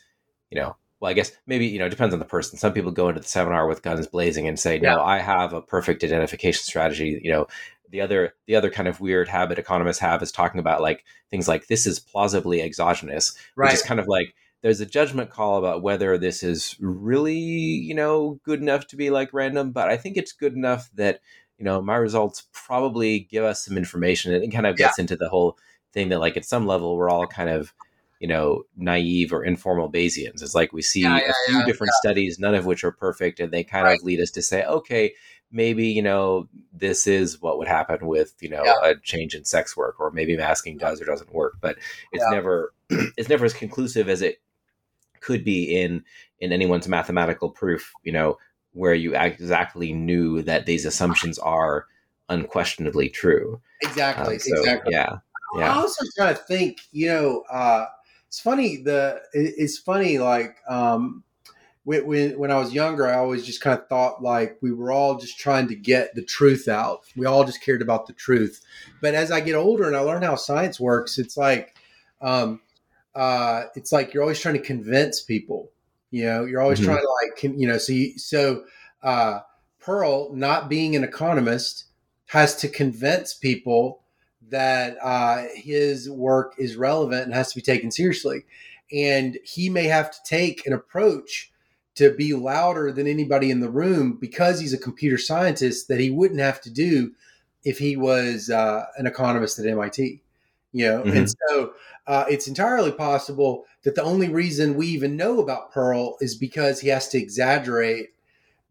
you know well, I guess maybe you know it depends on the person. Some people go into the seminar with guns blazing and say, "No, yeah. I have a perfect identification strategy." You know, the other the other kind of weird habit economists have is talking about like things like this is plausibly exogenous, right. which is kind of like there's a judgment call about whether this is really you know good enough to be like random but i think it's good enough that you know my results probably give us some information and it kind of gets yeah. into the whole thing that like at some level we're all kind of you know naive or informal bayesians. It's like we see yeah, yeah, a few different studies none of which are perfect and they kind right. of lead us to say okay maybe you know this is what would happen with you know a change in sex work or maybe masking does or doesn't work. But it's never <clears throat> it's never as conclusive as it could be in in anyone's mathematical proof you know where you exactly knew that these assumptions are unquestionably true exactly um, so, exactly yeah yeah i also kind of think you know uh it's funny the it's funny like um when, when I was younger, I always just kind of thought like we were all just trying to get the truth out. We all just cared about the truth. But as I get older and I learn how science works, it's like um, uh, it's like you're always trying to convince people You know, you're always Mhm. trying to like, con- you know, so you, so uh, Pearl, not being an economist, has to convince people that uh, his work is relevant and has to be taken seriously. And he may have to take an approach to be louder than anybody in the room because he's a computer scientist that he wouldn't have to do if he was uh, an economist at MIT. You know, and so uh, it's entirely possible that the only reason we even know about Pearl is because he has to exaggerate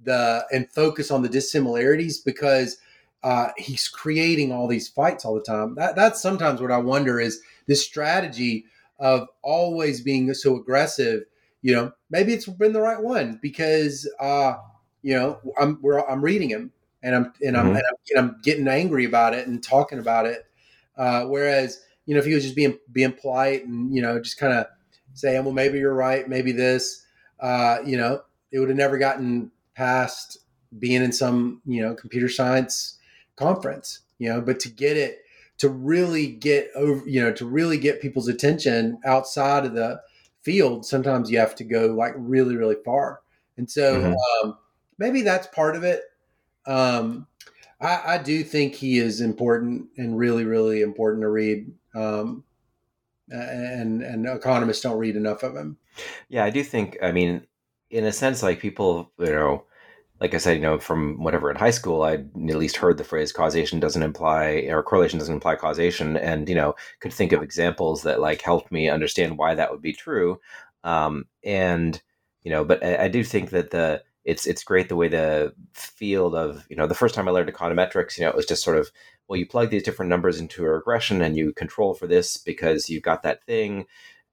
the and focus on the dissimilarities because uh, he's creating all these fights all the time. That that's sometimes what I wonder is this strategy of always being so aggressive. You know, maybe it's been the right one because uh, you know I'm we're, I'm reading him and I'm and I'm, Mhm. and I'm and I'm getting angry about it and talking about it. Uh, whereas you know if he was just being being polite and you know just kind of saying well maybe you're right maybe this uh, you know it would have never gotten past being in some you know computer science conference you know? But to get it to really get over you know to really get people's attention outside of the field sometimes you have to go like really really far. And so Mhm. um, maybe that's part of it. Um, I, I do think he is important and really really important to read um, and and economists don't read enough of him Yeah, I do think. I mean, in a sense, like people, you know, like I said, you know, from whatever in high school, I'd at least heard the phrase "causation doesn't imply" or "correlation doesn't imply causation," and you know, could think of examples that like helped me understand why that would be true. Um, and you know, but I, I do think that the it's it's great the way the field of you know the first time I learned econometrics, you know, it was just sort of well, you plug these different numbers into a regression and you control for this because you've got that thing,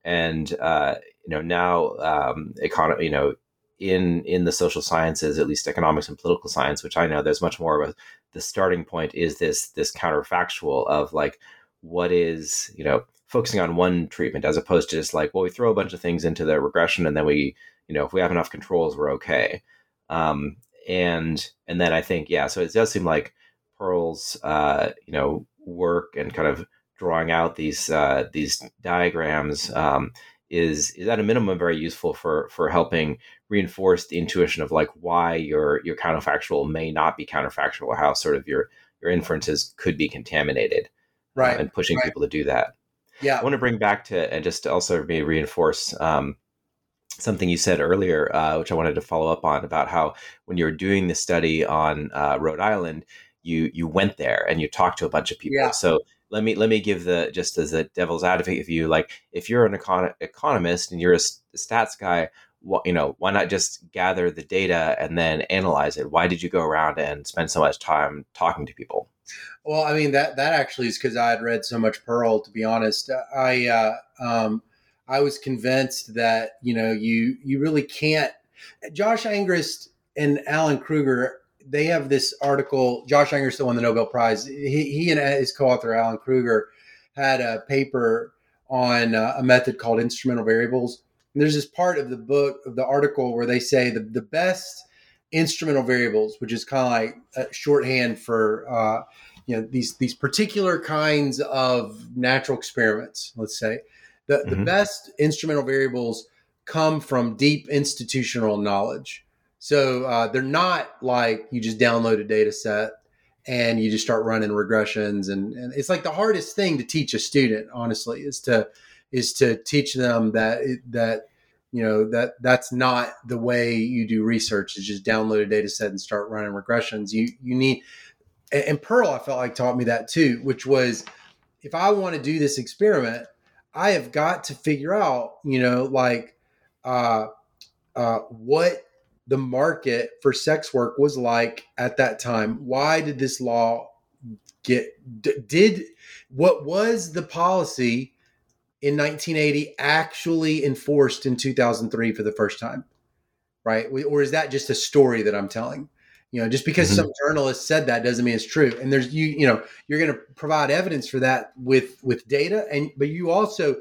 and uh, you know now um, economy you know in in the social sciences at least economics and political science which i know there's much more of a the starting point is this this counterfactual of like what is you know focusing on one treatment as opposed to just like well we throw a bunch of things into the regression and then we you know if we have enough controls we're okay. Um, and and then i think yeah so it does seem like pearl's uh, you know work and kind of drawing out these uh, these diagrams um, is is at a minimum very useful for for helping reinforce the intuition of like why your your counterfactual may not be counterfactual, how sort of your your inferences could be contaminated, uh, right and pushing right. people to do that. yeah I want to bring back to and just to also maybe reinforce um, something you said earlier, uh, which I wanted to follow up on about how when you were doing the study on uh, Rhode Island, you you went there and you talked to a bunch of people. Yeah. So let me let me give the just as a devil's advocate view, like if you're an econ- economist and you're a stats guy, you know why not just gather the data and then analyze it? Why did you go around and spend so much time talking to people? Well, I mean that that actually is because I had read so much Pearl. To be honest, I uh, um, I was convinced that you know you you really can't. Josh Angrist and Alan Krueger they have this article. Josh Angrist won the Nobel Prize. He, he and his co-author Alan Krueger had a paper on uh, a method called instrumental variables. And there's this part of the book of the article where they say the the best instrumental variables, which is kind of like a shorthand for uh, you know these these particular kinds of natural experiments. Let's say the the Mhm. best instrumental variables come from deep institutional knowledge. So uh, they're not like you just download a data set and you just start running regressions and, and it's like the hardest thing to teach a student honestly is to is to teach them that that you know that that's not the way you do research is just download a data set and start running regressions. You you need and pearl i felt like taught me that too which was if i want to do this experiment i have got to figure out you know like uh uh what the market for sex work was like at that time why did this law get did what was the policy in 1980 actually enforced in 2003 for the first time right? Or is that just a story that i'm telling? You know just because Mhm. some journalist said that doesn't mean it's true. And there's you you know you're going to provide evidence for that with with data. And but you also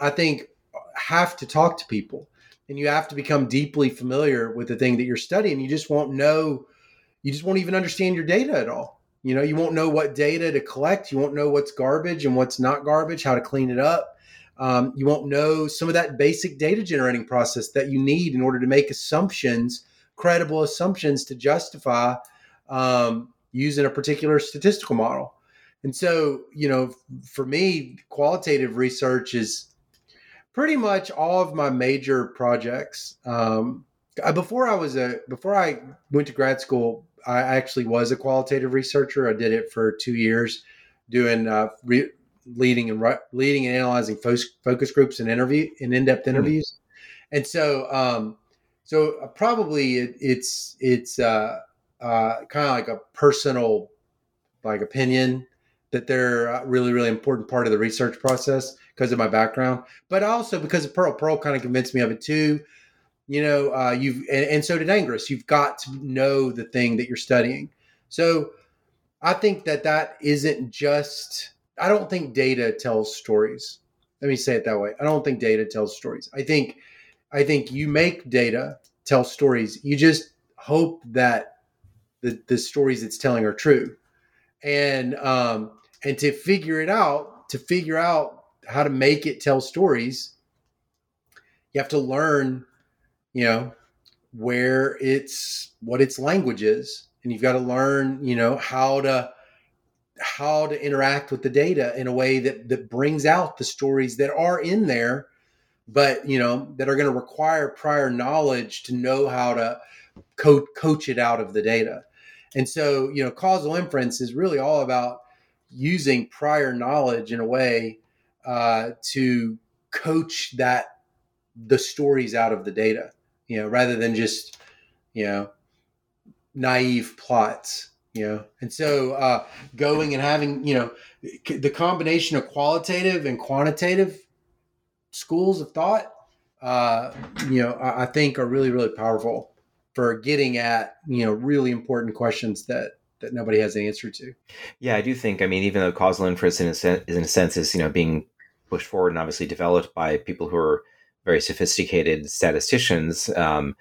i think have to talk to people and you have to become deeply familiar with the thing that you're studying. You just won't know you just won't even understand your data at all. You know you won't know what data to collect. You won't know what's garbage and what's not garbage how to clean it up. Um, you won't know some of that basic data generating process that you need in order to make assumptions, credible assumptions to justify um, using a particular statistical model. And so, you know, for me, qualitative research is pretty much all of my major projects. Um, before I was a before I went to grad school, I actually was a qualitative researcher. I did it for two years, doing uh, re- leading and leading and analyzing focus, focus groups and interview in in-depth hmm. interviews. Mm-hmm. And so, um, so uh, probably it, it's it's uh, uh, kind of like a personal like opinion that they're a really really important part of the research process because of my background, but also because of Pearl. Pearl kind of convinced me of it too. You know, uh, you've and, and so did Angrist. You've got to know the thing that you're studying. So I think that that isn't just I don't think data tells stories. Let me say it that way. I don't think data tells stories. I think I think you make data tell stories. You just hope that the, the stories it's telling are true. And um and to figure it out, to figure out how to make it tell stories, you have to learn, you know, where it's what its language is. And you've got to learn, you know, how to how to interact with the data in a way that that brings out the stories that are in there but you know that are going to require prior knowledge to know how to co- coach it out of the data and so you know causal inference is really all about using prior knowledge in a way uh, to coach that the stories out of the data you know rather than just you know naive plots you know? And so uh, going and having you know the combination of qualitative and quantitative schools of thought uh, you know I, I think are really really powerful for getting at you know really important questions that that nobody has an answer to yeah i do think i mean even though causal inference in a, sense, in a sense is you know being pushed forward and obviously developed by people who are very sophisticated statisticians um,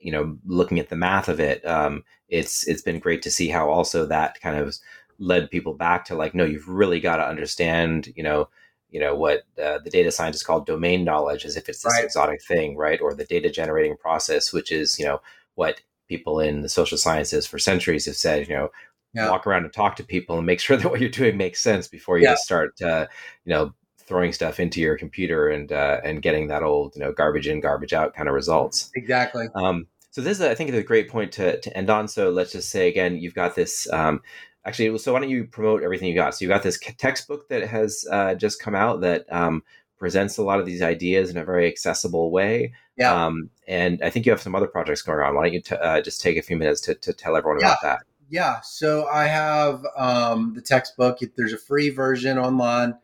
you know looking at the math of it um, it's it's been great to see how also that kind of led people back to like no you've really got to understand you know you know what uh, the data scientists call domain knowledge as if it's this right. exotic thing right or the data generating process which is you know what people in the social sciences for centuries have said you know yeah. walk around and talk to people and make <laughs> sure that what you're doing makes sense before you yeah. just start uh, you know throwing stuff into your computer and uh, and getting that old you know garbage in garbage out kind of results exactly um, so this is, I think, is a great point to, to end on. So let's just say again, you've got this. Um, actually, so why don't you promote everything you got? So you've got this textbook that has uh, just come out that um, presents a lot of these ideas in a very accessible way. Yeah. Um, and I think you have some other projects going on. Why don't you t- uh, just take a few minutes to, to tell everyone yeah. about that? Yeah. So I have um, the textbook. There's a free version online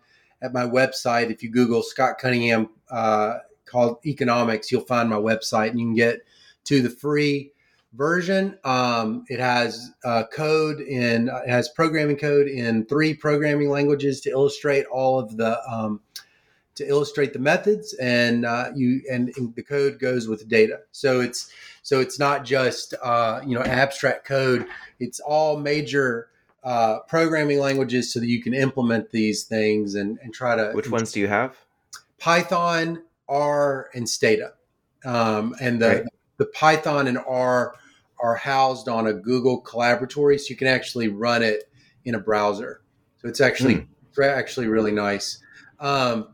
at my website. If you Google Scott Cunningham uh, called Economics, you'll find my website and you can get to the free version. Um, it has uh, code in it has programming code in three programming languages to illustrate all of the um, to illustrate the methods, and uh, you and, and, the code goes with data. So it's so it's not just uh, you know abstract code. It's all major uh, programming languages so that you can implement these things and, and try to. Which ones do you have? Python, R, and Stata. Um, and the, right the Python and R are housed on a Google Colaboratory, so you can actually run it in a browser. So it's actually hmm. actually really nice. Um,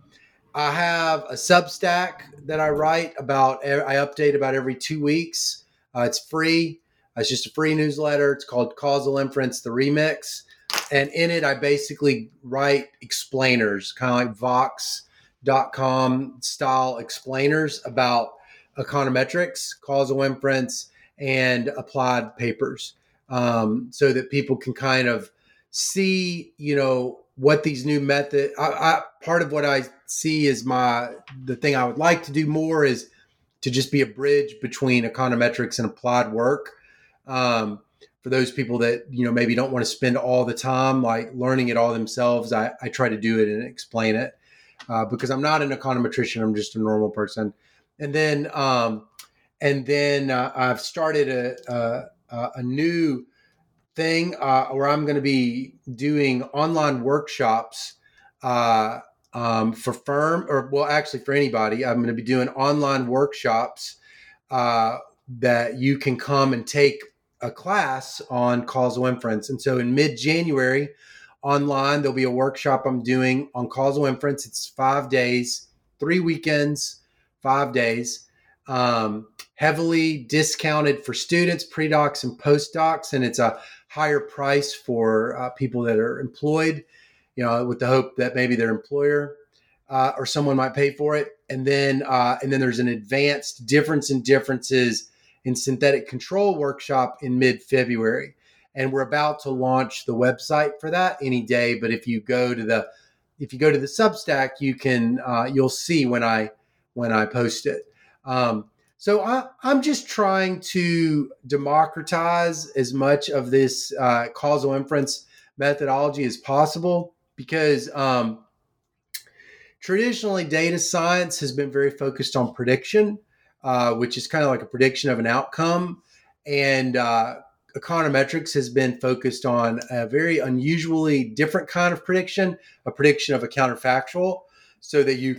I have a Substack that I write about. I update about every two weeks. Uh, it's free. It's just a free newsletter. It's called Causal Inference: The Remix, and in it, I basically write explainers, kind of like Vox.com style explainers about econometrics, causal inference, and applied papers, um, so that people can kind of see, you know, what these new method. I, I, part of what I see is my the thing I would like to do more is to just be a bridge between econometrics and applied work. Um, for those people that you know maybe don't want to spend all the time like learning it all themselves, I, I try to do it and explain it uh, because I'm not an econometrician. I'm just a normal person and then um, and then uh, I've started a a, a new thing uh, where I'm going to be doing online workshops uh, um, for firm or well, actually for anybody. I'm going to be doing online workshops uh, that you can come and take a class on causal inference. And so in mid January, online, there'll be a workshop I'm doing on causal inference. It's five days, three weekends, five days. Um, heavily discounted for students, pre-docs, and postdocs, and it's a higher price for uh, people that are employed. You know, with the hope that maybe their employer uh, or someone might pay for it. And then, uh, and then there's an advanced difference in differences in synthetic control workshop in mid February. And we're about to launch the website for that any day. But if you go to the if you go to the Substack, you can uh, you'll see when I when I post it. Um, so I, am just trying to democratize as much of this uh, causal inference methodology as possible because um, traditionally data science has been very focused on prediction uh, which is kind of like a prediction of an outcome. And uh, econometrics has been focused on a very unusually different kind of prediction, a prediction of a counterfactual, so that you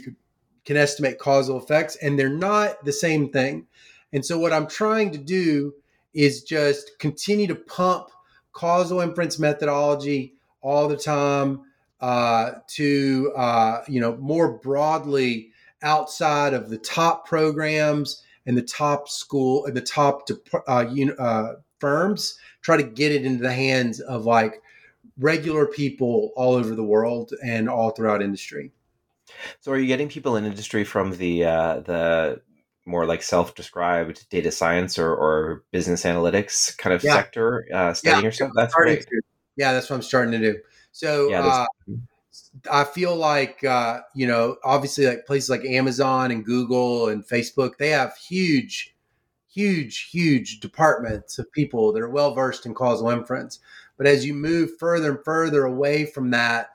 can estimate causal effects. And they're not the same thing. And so, what I'm trying to do is just continue to pump causal inference methodology all the time uh, to, uh, you know, more broadly outside of the top programs and the top school and the top uh, uh, firms try to get it into the hands of like regular people all over the world and all throughout industry. So are you getting people in industry from the uh, the more like self-described data science or, or business analytics kind of yeah. sector uh, studying yeah, yourself? That's great. to. yeah that's what i'm starting to do so yeah, uh, I feel like uh, you know, obviously, like places like Amazon and Google and Facebook, they have huge, huge, huge departments of people that are well versed in causal inference. But as you move further and further away from that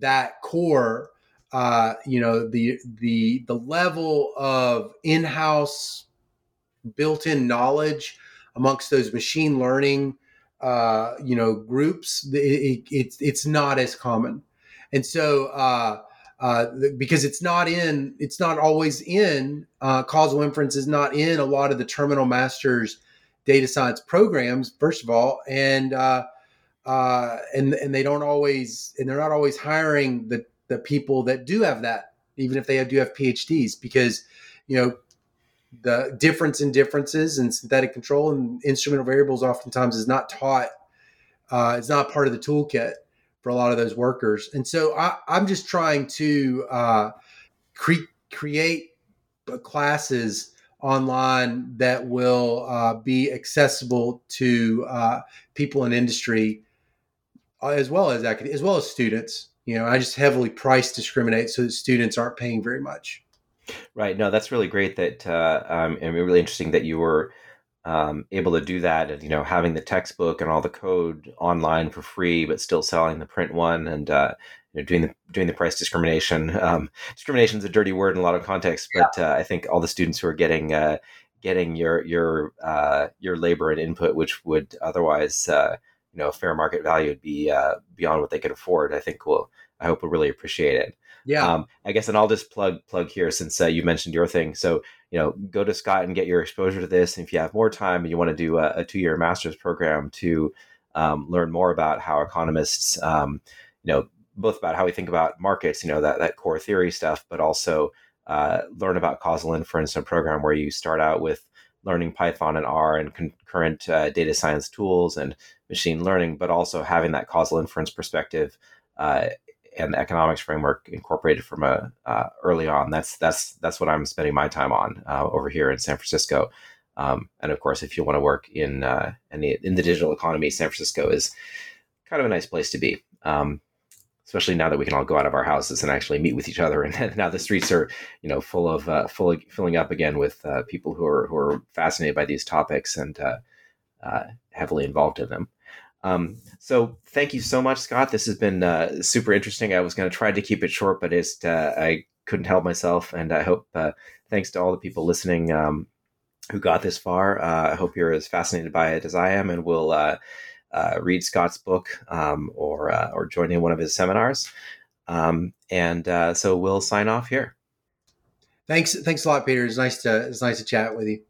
that core, uh, you know, the the the level of in house built in knowledge amongst those machine learning, uh, you know, groups, it, it, it's it's not as common. And so, uh, uh, because it's not in, it's not always in uh, causal inference is not in a lot of the terminal masters data science programs. First of all, and uh, uh, and and they don't always, and they're not always hiring the the people that do have that, even if they do have PhDs, because you know the difference in differences and synthetic control and instrumental variables oftentimes is not taught. Uh, it's not part of the toolkit for a lot of those workers. And so I, am just trying to uh, cre- create classes online that will uh, be accessible to uh, people in industry uh, as well as as well as students. You know, I just heavily price discriminate so that students aren't paying very much. Right. No, that's really great. That uh, um, and really interesting that you were um, able to do that and you know having the textbook and all the code online for free but still selling the print one and uh, you know, doing the doing the price discrimination <laughs> um, discrimination is a dirty word in a lot of contexts but uh, i think all the students who are getting uh, getting your your uh, your labor and input which would otherwise uh, you know fair market value would be uh, beyond what they could afford i think will i hope will really appreciate it yeah. Um, I guess, and I'll just plug plug here since uh, you mentioned your thing. So you know, go to Scott and get your exposure to this. And if you have more time and you want to do a, a two year master's program to um, learn more about how economists, um, you know, both about how we think about markets, you know, that that core theory stuff, but also uh, learn about causal inference in a program where you start out with learning Python and R and concurrent uh, data science tools and machine learning, but also having that causal inference perspective uh, and the economics framework incorporated from a uh, early on. That's that's that's what I'm spending my time on uh, over here in San Francisco. Um, and of course, if you want to work in uh, in the, in the digital economy, San Francisco is kind of a nice place to be. Um, especially now that we can all go out of our houses and actually meet with each other, and <laughs> now the streets are, you know, full of uh, full of, filling up again with uh, people who are who are fascinated by these topics and uh, uh heavily involved in them. Um, so thank you so much, Scott. This has been uh, super interesting. I was going to try to keep it short, but it's, uh, I couldn't help myself. And I hope, uh, thanks to all the people listening um, who got this far, uh, I hope you're as fascinated by it as I am and will uh, uh, read Scott's book um, or, or join in one of his seminars. Um, and uh, so we'll sign off here. Thanks, thanks a lot, Peter. It's nice to it's nice to chat with you.